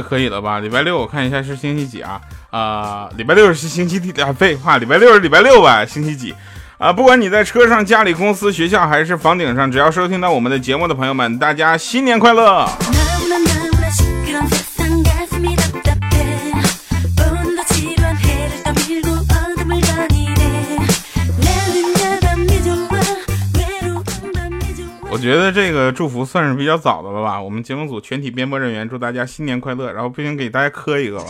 可以了吧？礼拜六我看一下是星期几啊？啊，礼拜六是星期几啊？废话，礼拜六是礼拜六吧？星期几？啊，不管你在车上、家里、公司、学校还是房顶上，只要收听到我们的节目的朋友们，大家新年快乐！我觉得这个祝福算是比较早的了吧？我们节目组全体编播人员祝大家新年快乐，然后不行给大家磕一个吧。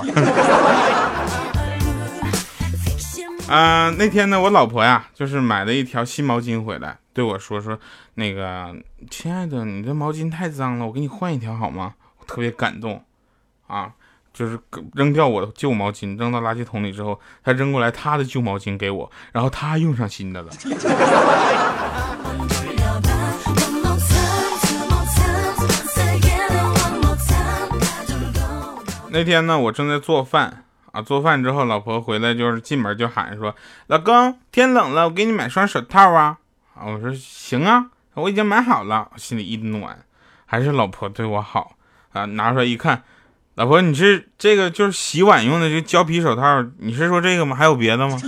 啊，那天呢，我老婆呀，就是买了一条新毛巾回来，对我说说，那个亲爱的，你这毛巾太脏了，我给你换一条好吗？我特别感动，啊，就是扔掉我的旧毛巾，扔到垃圾桶里之后，他扔过来他的旧毛巾给我，然后他用上新的了。那天呢，我正在做饭。啊，做饭之后，老婆回来就是进门就喊说：“老公，天冷了，我给你买双手套啊！”啊，我说行啊，我已经买好了，心里一暖，还是老婆对我好啊。拿出来一看，老婆，你是这个就是洗碗用的这胶皮手套，你是说这个吗？还有别的吗？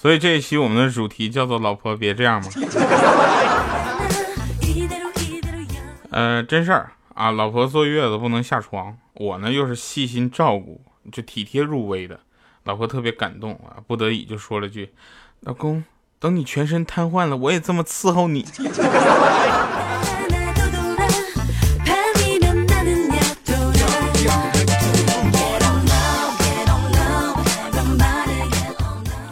所以这一期我们的主题叫做“老婆别这样嘛”。呃，真事儿啊，老婆坐月子不能下床，我呢又是细心照顾，就体贴入微的，老婆特别感动啊，不得已就说了句：“老公，等你全身瘫痪了，我也这么伺候你。”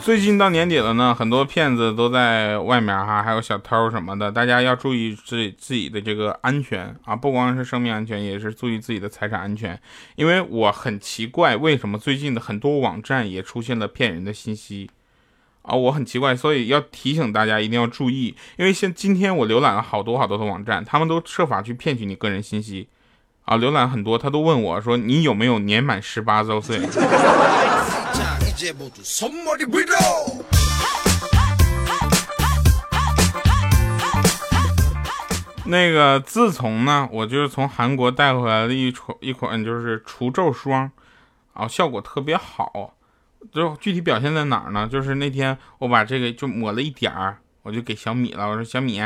最近到年底了呢，很多骗子都在外面哈，还有小偷什么的，大家要注意自己自己的这个安全啊，不光是生命安全，也是注意自己的财产安全。因为我很奇怪，为什么最近的很多网站也出现了骗人的信息啊？我很奇怪，所以要提醒大家一定要注意，因为现今天我浏览了好多好多的网站，他们都设法去骗取你个人信息啊，浏览很多，他都问我说你有没有年满十八周岁。那个，自从呢，我就是从韩国带回来的一款一款就是除皱霜，啊，效果特别好。就具体表现在哪儿呢？就是那天我把这个就抹了一点儿，我就给小米了。我说小米，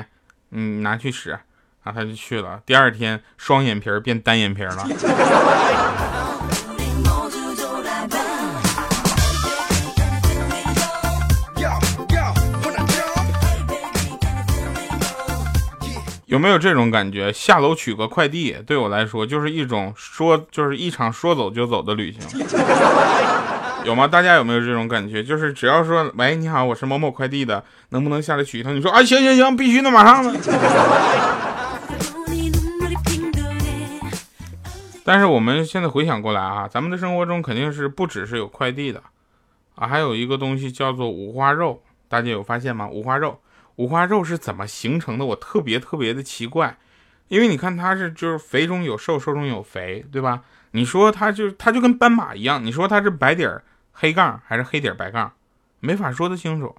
嗯拿去使，然后他就去了。第二天双眼皮变单眼皮了。有没有这种感觉？下楼取个快递，对我来说就是一种说，就是一场说走就走的旅行，有吗？大家有没有这种感觉？就是只要说，喂，你好，我是某某快递的，能不能下来取一趟？你说，啊，行行行，必须的，马上的。但是我们现在回想过来啊，咱们的生活中肯定是不只是有快递的，啊，还有一个东西叫做五花肉，大家有发现吗？五花肉。五花肉是怎么形成的？我特别特别的奇怪，因为你看它是就是肥中有瘦，瘦中有肥，对吧？你说它就它就跟斑马一样，你说它是白底儿黑杠还是黑底儿白杠，没法说得清楚。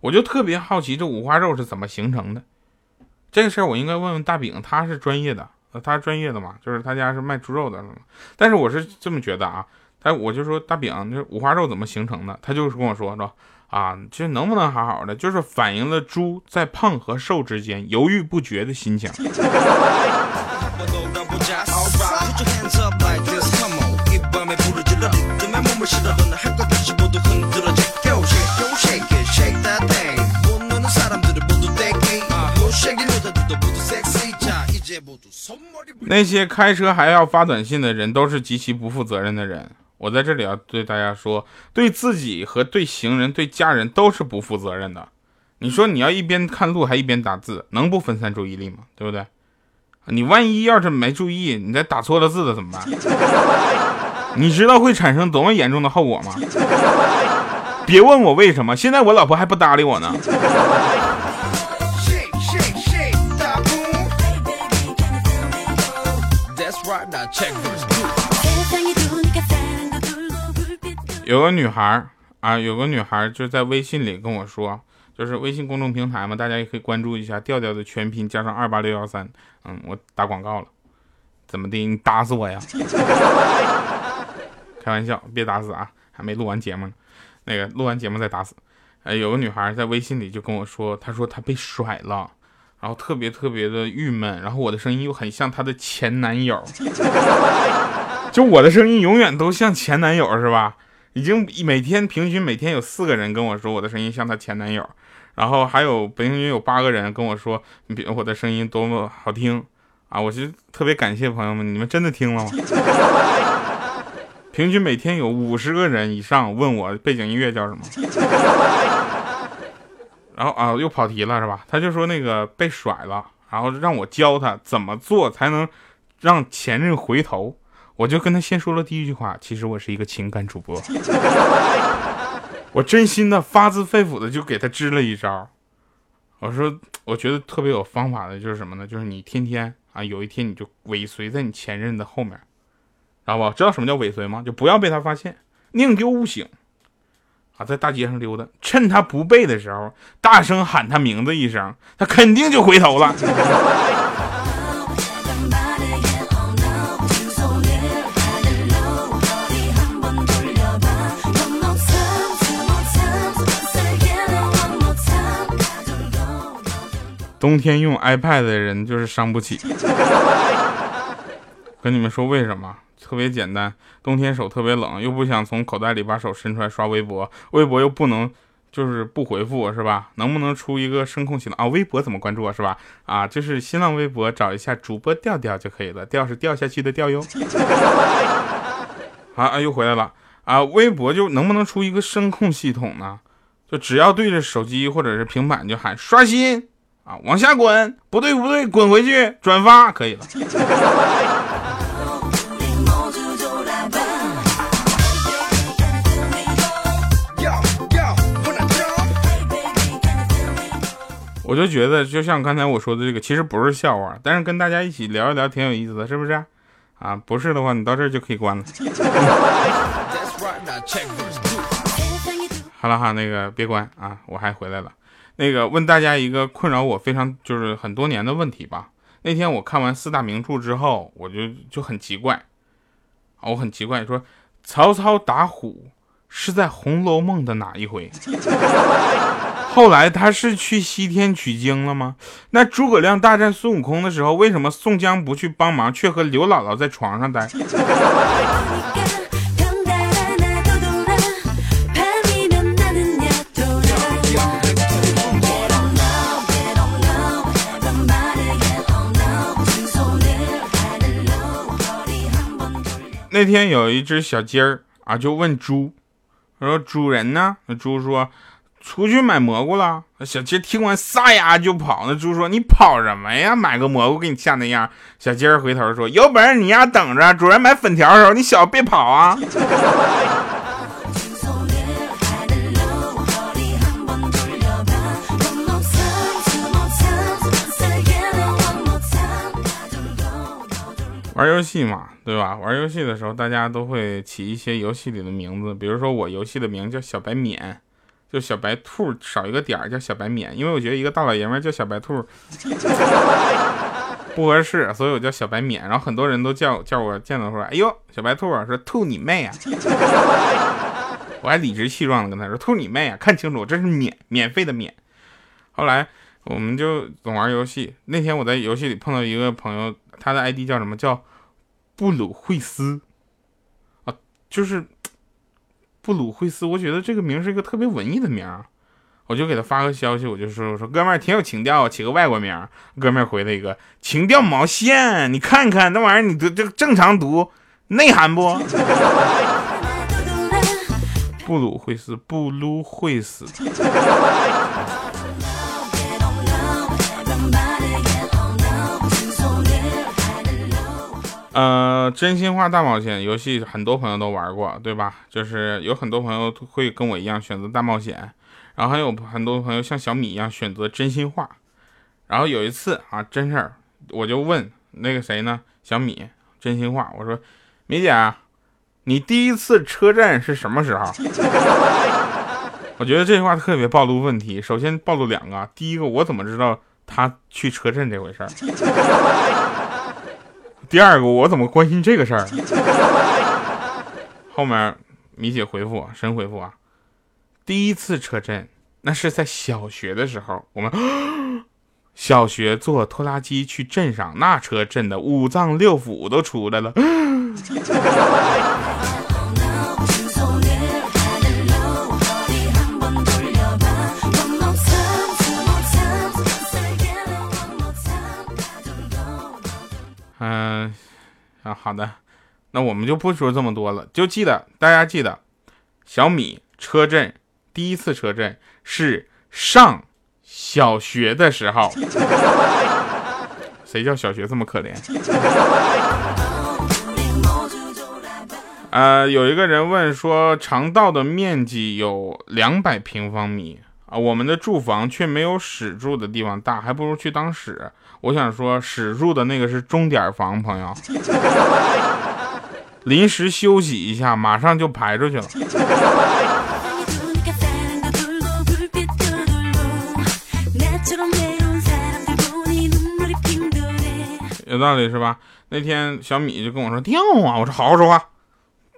我就特别好奇这五花肉是怎么形成的。这个事儿我应该问问大饼，他是专业的，他专业的嘛，就是他家是卖猪肉的。但是我是这么觉得啊，他我就说大饼，这五花肉怎么形成的？他就是跟我说说。啊，这能不能好好的？就是反映了猪在胖和瘦之间犹豫不决的心情。那些开车还要发短信的人，都是极其不负责任的人。我在这里要对大家说，对自己和对行人、对家人都是不负责任的。你说你要一边看路还一边打字，能不分散注意力吗？对不对？你万一要是没注意，你再打错了字了怎么办？你知道会产生多么严重的后果吗？别问我为什么，现在我老婆还不搭理我呢。有个女孩啊，有个女孩就在微信里跟我说，就是微信公众平台嘛，大家也可以关注一下调调的全拼加上二八六幺三。嗯，我打广告了，怎么的？你打死我呀？开玩笑，别打死啊！还没录完节目呢，那个录完节目再打死。哎，有个女孩在微信里就跟我说，她说她被甩了，然后特别特别的郁闷，然后我的声音又很像她的前男友，就我的声音永远都像前男友是吧？已经每天平均每天有四个人跟我说我的声音像她前男友。然后还有平均有八个人跟我说，比我的声音多么好听啊！我就特别感谢朋友们，你们真的听了吗？平均每天有五十个人以上问我背景音乐叫什么。然后啊，又跑题了是吧？他就说那个被甩了，然后让我教他怎么做才能让前任回头。我就跟他先说了第一句话，其实我是一个情感主播。我真心的发自肺腑的就给他支了一招，我说我觉得特别有方法的就是什么呢？就是你天天啊，有一天你就尾随在你前任的后面，知道不？知道什么叫尾随吗？就不要被他发现，宁丢勿醒啊，在大街上溜达，趁他不备的时候，大声喊他名字一声，他肯定就回头了。冬天用 iPad 的人就是伤不起。跟你们说为什么？特别简单，冬天手特别冷，又不想从口袋里把手伸出来刷微博，微博又不能就是不回复，是吧？能不能出一个声控系统啊？微博怎么关注我是吧？啊，就是新浪微博找一下主播调调就可以了，调是掉下去的调哟。啊，又回来了啊！微博就能不能出一个声控系统呢？就只要对着手机或者是平板就喊刷新。啊，往下滚！不对，不对，滚回去，转发可以了。我就觉得，就像刚才我说的这个，其实不是笑话，但是跟大家一起聊一聊挺有意思的，是不是？啊，不是的话，你到这儿就可以关了。好了哈，那个别关啊，我还回来了。那个问大家一个困扰我非常就是很多年的问题吧。那天我看完四大名著之后，我就就很奇怪，我很奇怪，说曹操打虎是在《红楼梦》的哪一回？后来他是去西天取经了吗？那诸葛亮大战孙悟空的时候，为什么宋江不去帮忙，却和刘姥姥在床上待？那天有一只小鸡儿啊，就问猪，他说：“主人呢？”那猪说：“出去买蘑菇了。”那小鸡听完撒丫就跑。那猪说：“你跑什么呀？买个蘑菇给你吓那样。”小鸡儿回头说：“有本事你丫等着，主人买粉条的时候，你小别跑啊！” 玩游戏嘛，对吧？玩游戏的时候，大家都会起一些游戏里的名字，比如说我游戏的名字叫小白免，就小白兔少一个点叫小白免，因为我觉得一个大老爷们叫小白兔不合适，所以我叫小白免。然后很多人都叫叫我见到说，哎呦，小白兔啊，说兔你妹啊！我还理直气壮的跟他说，兔你妹啊！看清楚，这是免免费的免。后来我们就总玩游戏。那天我在游戏里碰到一个朋友。他的 ID 叫什么？叫布鲁惠斯啊，就是布鲁惠斯。我觉得这个名是一个特别文艺的名，我就给他发个消息，我就说：“我说哥们儿挺有情调啊，起个外国名。”哥们儿回了一个：“情调毛线？你看看那玩意儿，你读这正常读，内涵不？” 布鲁惠斯，布鲁惠斯。呃，真心话大冒险游戏很多朋友都玩过，对吧？就是有很多朋友会跟我一样选择大冒险，然后还有很多朋友像小米一样选择真心话。然后有一次啊，真事儿，我就问那个谁呢？小米，真心话，我说，米姐，你第一次车站是什么时候？我觉得这句话特别暴露问题。首先暴露两个，第一个我怎么知道他去车震这回事儿？第二个我怎么关心这个事儿？后面米姐回复神回复啊，第一次车震那是在小学的时候，我们 小学坐拖拉机去镇上，那车震的五脏六腑都出来了。好的，那我们就不说这么多了，就记得大家记得，小米车震第一次车震是上小学的时候，谁叫小学这么可怜？呃，有一个人问说，肠道的面积有两百平方米啊，我们的住房却没有屎住的地方大，还不如去当屎。我想说，屎住的那个是钟点房，朋友，临时休息一下，马上就排出去了。有道理是吧？那天小米就跟我说跳啊，我说好好说话。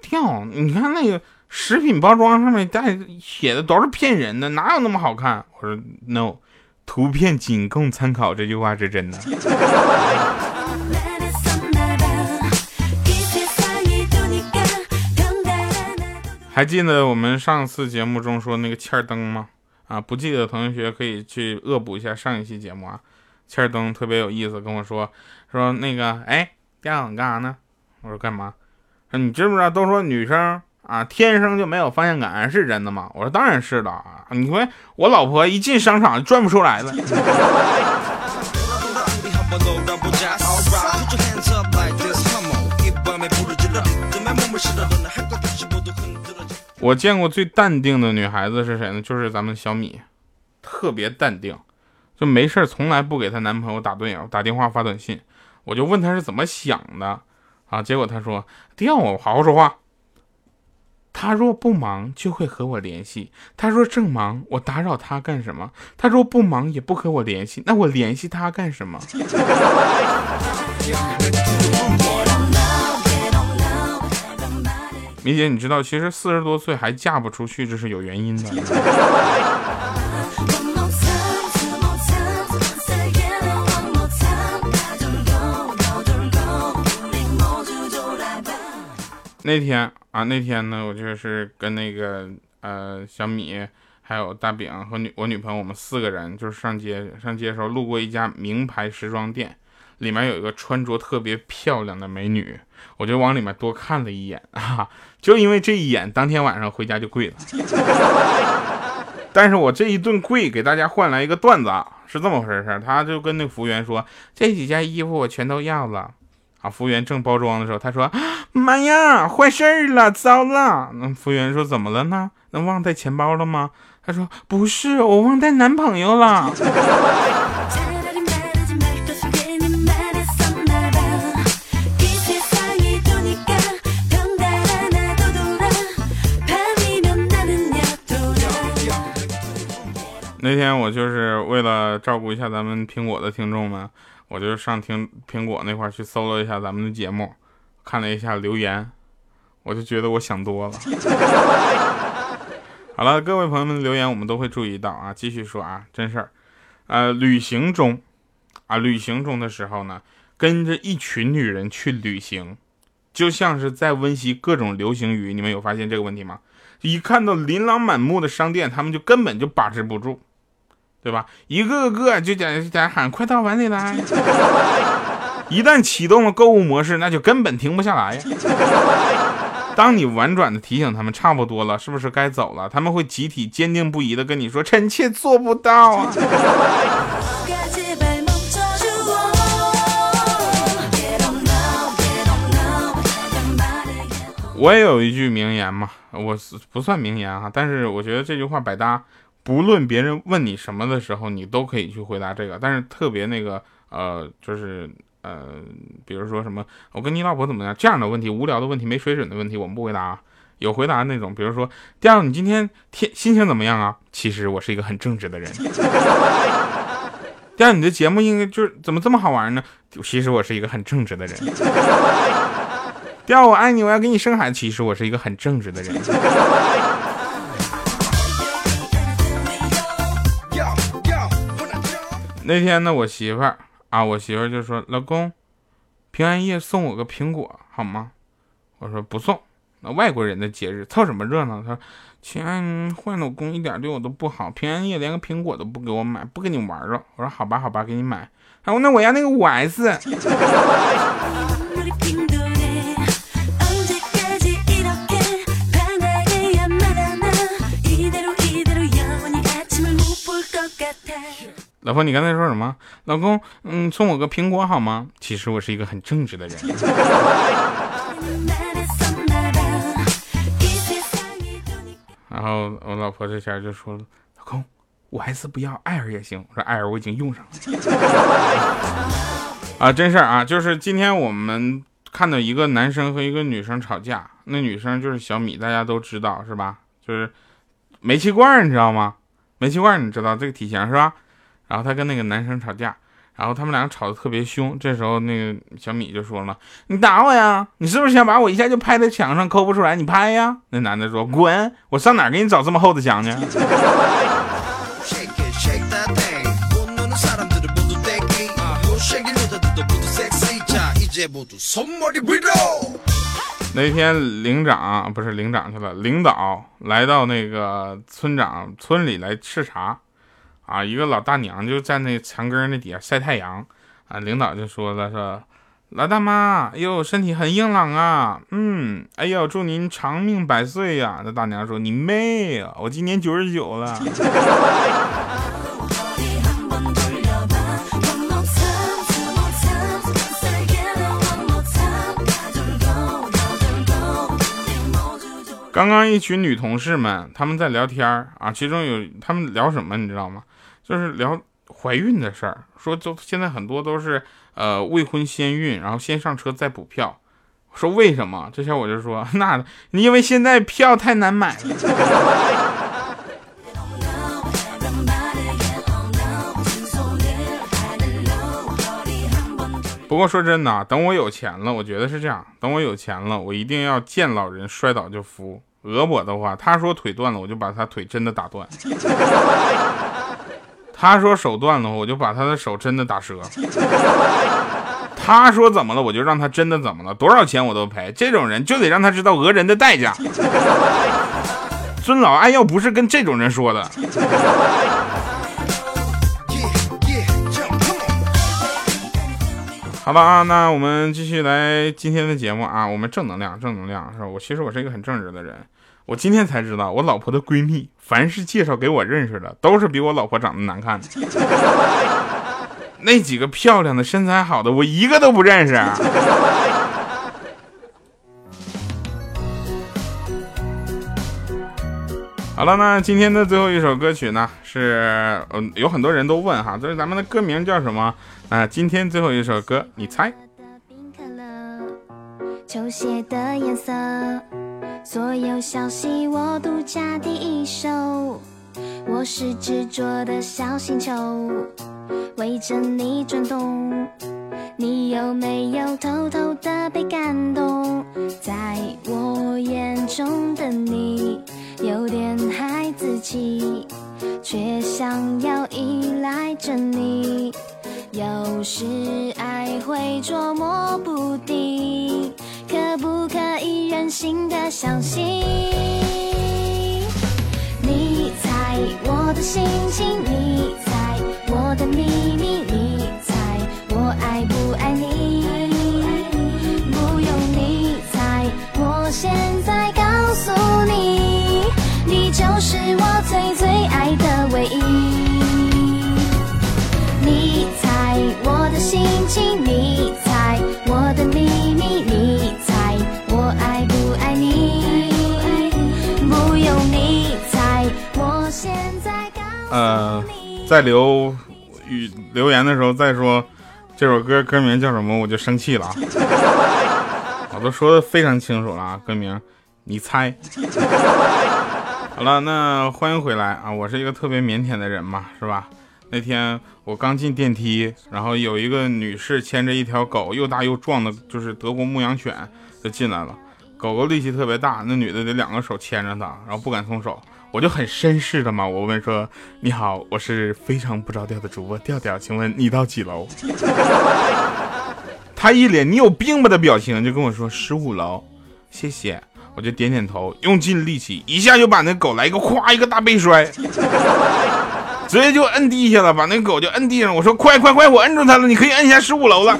跳，你看那个食品包装上面带写的都是骗人的，哪有那么好看？我说 no，图片仅供参考，这句话是真的。还记得我们上次节目中说那个欠灯吗？啊，不记得同学可以去恶补一下上一期节目啊。欠灯特别有意思，跟我说说那个，哎，调你干啥呢？我说干嘛？你知不知道？都说女生啊，天生就没有方向感，是真的吗？我说当然是的啊！你说我老婆一进商场就转不出来了。我见过最淡定的女孩子是谁呢？就是咱们小米，特别淡定，就没事从来不给她男朋友打对打电话发短信。我就问她是怎么想的。啊！结果她说：“调我好好说话。他若不忙，就会和我联系；他若正忙，我打扰他干什么？他若不忙，也不和我联系，那我联系他干什么？” 米姐，你知道，其实四十多岁还嫁不出去，这是有原因的。那天啊，那天呢，我就是跟那个呃小米，还有大饼和女我女朋友，我们四个人就是上街上街的时候，路过一家名牌时装店，里面有一个穿着特别漂亮的美女，我就往里面多看了一眼 啊，就因为这一眼，当天晚上回家就跪了。但是我这一顿跪给大家换来一个段子啊，是这么回事儿他就跟那服务员说，这几件衣服我全都要了。啊！服务员正包装的时候，他说：“妈呀，坏事儿了，糟了！”那服务员说：“怎么了呢？那忘带钱包了吗？”他说：“不是，我忘带男朋友了。”那天我就是为了照顾一下咱们苹果的听众们。我就上听苹果那块去搜了一下咱们的节目，看了一下留言，我就觉得我想多了。好了，各位朋友们留言我们都会注意到啊。继续说啊，真事儿，呃，旅行中啊，旅行中的时候呢，跟着一群女人去旅行，就像是在温习各种流行语。你们有发现这个问题吗？一看到琳琅满目的商店，他们就根本就把持不住。对吧？一个个就在在喊快到碗里来，一旦启动了购物模式，那就根本停不下来。当你婉转的提醒他们差不多了，是不是该走了？他们会集体坚定不移的跟你说：“臣妾做不到啊。”我也有一句名言嘛，我是不算名言哈，但是我觉得这句话百搭。不论别人问你什么的时候，你都可以去回答这个。但是特别那个呃，就是呃，比如说什么我跟你老婆怎么样这样的问题，无聊的问题，没水准的问题，我们不回答。啊有回答那种，比如说第二，你今天天心情怎么样啊？其实我是一个很正直的人。第二，你的节目应该就是怎么这么好玩呢？其实我是一个很正直的人。第二，我爱你，我要给你生孩子。其实我是一个很正直的人。那天呢，我媳妇儿啊，我媳妇儿就说：“老公，平安夜送我个苹果好吗？”我说：“不送。”那外国人的节日凑什么热闹？她说：“亲爱的，坏老公一点对我都不好，平安夜连个苹果都不给我买，不跟你玩了。”我说：“好吧，好吧，给你买。”她说：“那我要那个五 S。”老婆，你刚才说什么？老公，嗯，送我个苹果好吗？其实我是一个很正直的人。然后我老婆这前就说了：“老公，我还是不要，爱尔也行。”我说：“爱尔我已经用上了。”啊，真事儿啊，就是今天我们看到一个男生和一个女生吵架，那女生就是小米，大家都知道是吧？就是煤气罐，你知道吗？煤气罐你知道这个体型是吧？然后他跟那个男生吵架，然后他们两个吵得特别凶。这时候那个小米就说了：“你打我呀？你是不是想把我一下就拍在墙上抠不出来？你拍呀！”那男的说：“滚！我上哪给你找这么厚的墙去？” 那天领长不是领长去了，领导来到那个村长村里来视察。啊，一个老大娘就在那墙根那底下晒太阳，啊，领导就说了说，老大妈，哎呦，身体很硬朗啊，嗯，哎呦，祝您长命百岁呀。那大娘说，你妹呀，我今年九十九了。刚刚一群女同事们，他们在聊天啊，其中有他们聊什么，你知道吗？就是聊怀孕的事儿，说就现在很多都是呃未婚先孕，然后先上车再补票。说为什么？这下我就说，那因为现在票太难买了。不过说真的，等我有钱了，我觉得是这样，等我有钱了，我一定要见老人摔倒就扶。讹我的话，他说腿断了，我就把他腿真的打断。他说手断了，我就把他的手真的打折。他说怎么了，我就让他真的怎么了，多少钱我都赔。这种人就得让他知道讹人的代价。尊老爱幼不是跟这种人说的。好吧啊，那我们继续来今天的节目啊，我们正能量，正能量是吧？我其实我是一个很正直的人。我今天才知道，我老婆的闺蜜，凡是介绍给我认识的，都是比我老婆长得难看的。那几个漂亮的、身材好的，我一个都不认识。好了，那今天的最后一首歌曲呢，是嗯，有很多人都问哈，就是咱们的歌名叫什么啊？今天最后一首歌，你猜？球鞋的颜色。所有消息我独家第一手，我是执着的小星球，围着你转动。你有没有偷偷的被感动？在我眼中的你，有点孩子气，却想要依赖着你。有时爱会捉摸不定。真心的相信？你猜我的心情，你猜我的秘密，呃，在留语留言的时候再说这首歌歌名叫什么，我就生气了啊！我都说的非常清楚了啊，歌名你猜。好了，那欢迎回来啊！我是一个特别腼腆的人嘛，是吧？那天我刚进电梯，然后有一个女士牵着一条狗，又大又壮的，就是德国牧羊犬，就进来了。狗狗力气特别大，那女的得两个手牵着它，然后不敢松手。我就很绅士的嘛，我问说：“你好，我是非常不着调的主播调调，请问你到几楼？” 他一脸“你有病吧”的表情，就跟我说：“十五楼，谢谢。”我就点点头，用尽力气，一下就把那狗来一个咵一个大背摔。直接就摁地下了，把那狗就摁地上。我说快快快，我摁住它了，你可以摁下十五楼了。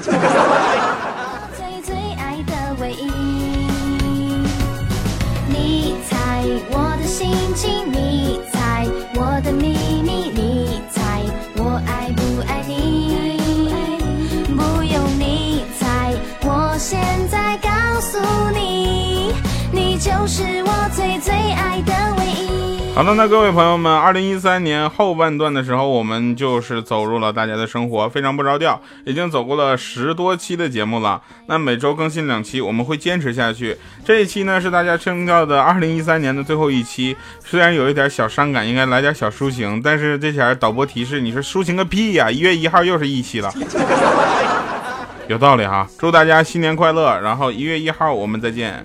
好的，那各位朋友们，二零一三年后半段的时候，我们就是走入了大家的生活，非常不着调，已经走过了十多期的节目了。那每周更新两期，我们会坚持下去。这一期呢是大家听到的二零一三年的最后一期，虽然有一点小伤感，应该来点小抒情，但是这前导播提示，你说抒情个屁呀！一月一号又是一期了，有道理哈。祝大家新年快乐，然后一月一号我们再见。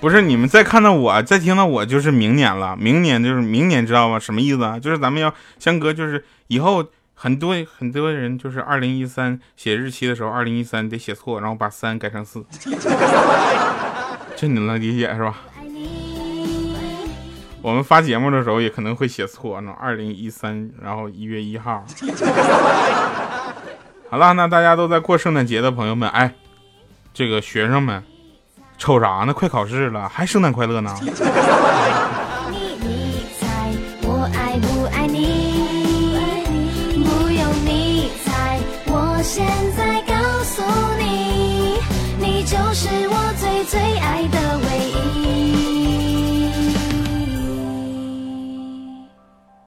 不是你们再看到我，再听到我就是明年了。明年就是明年，知道吗？什么意思啊？就是咱们要相隔，就是以后很多很多人就是二零一三写日期的时候，二零一三得写错，然后把三改成四。这你能理解是吧？我们发节目的时候也可能会写错，那二零一三，然后一月一号。好了，那大家都在过圣诞节的朋友们，哎，这个学生们。瞅啥呢？快考试了，还圣诞快乐呢！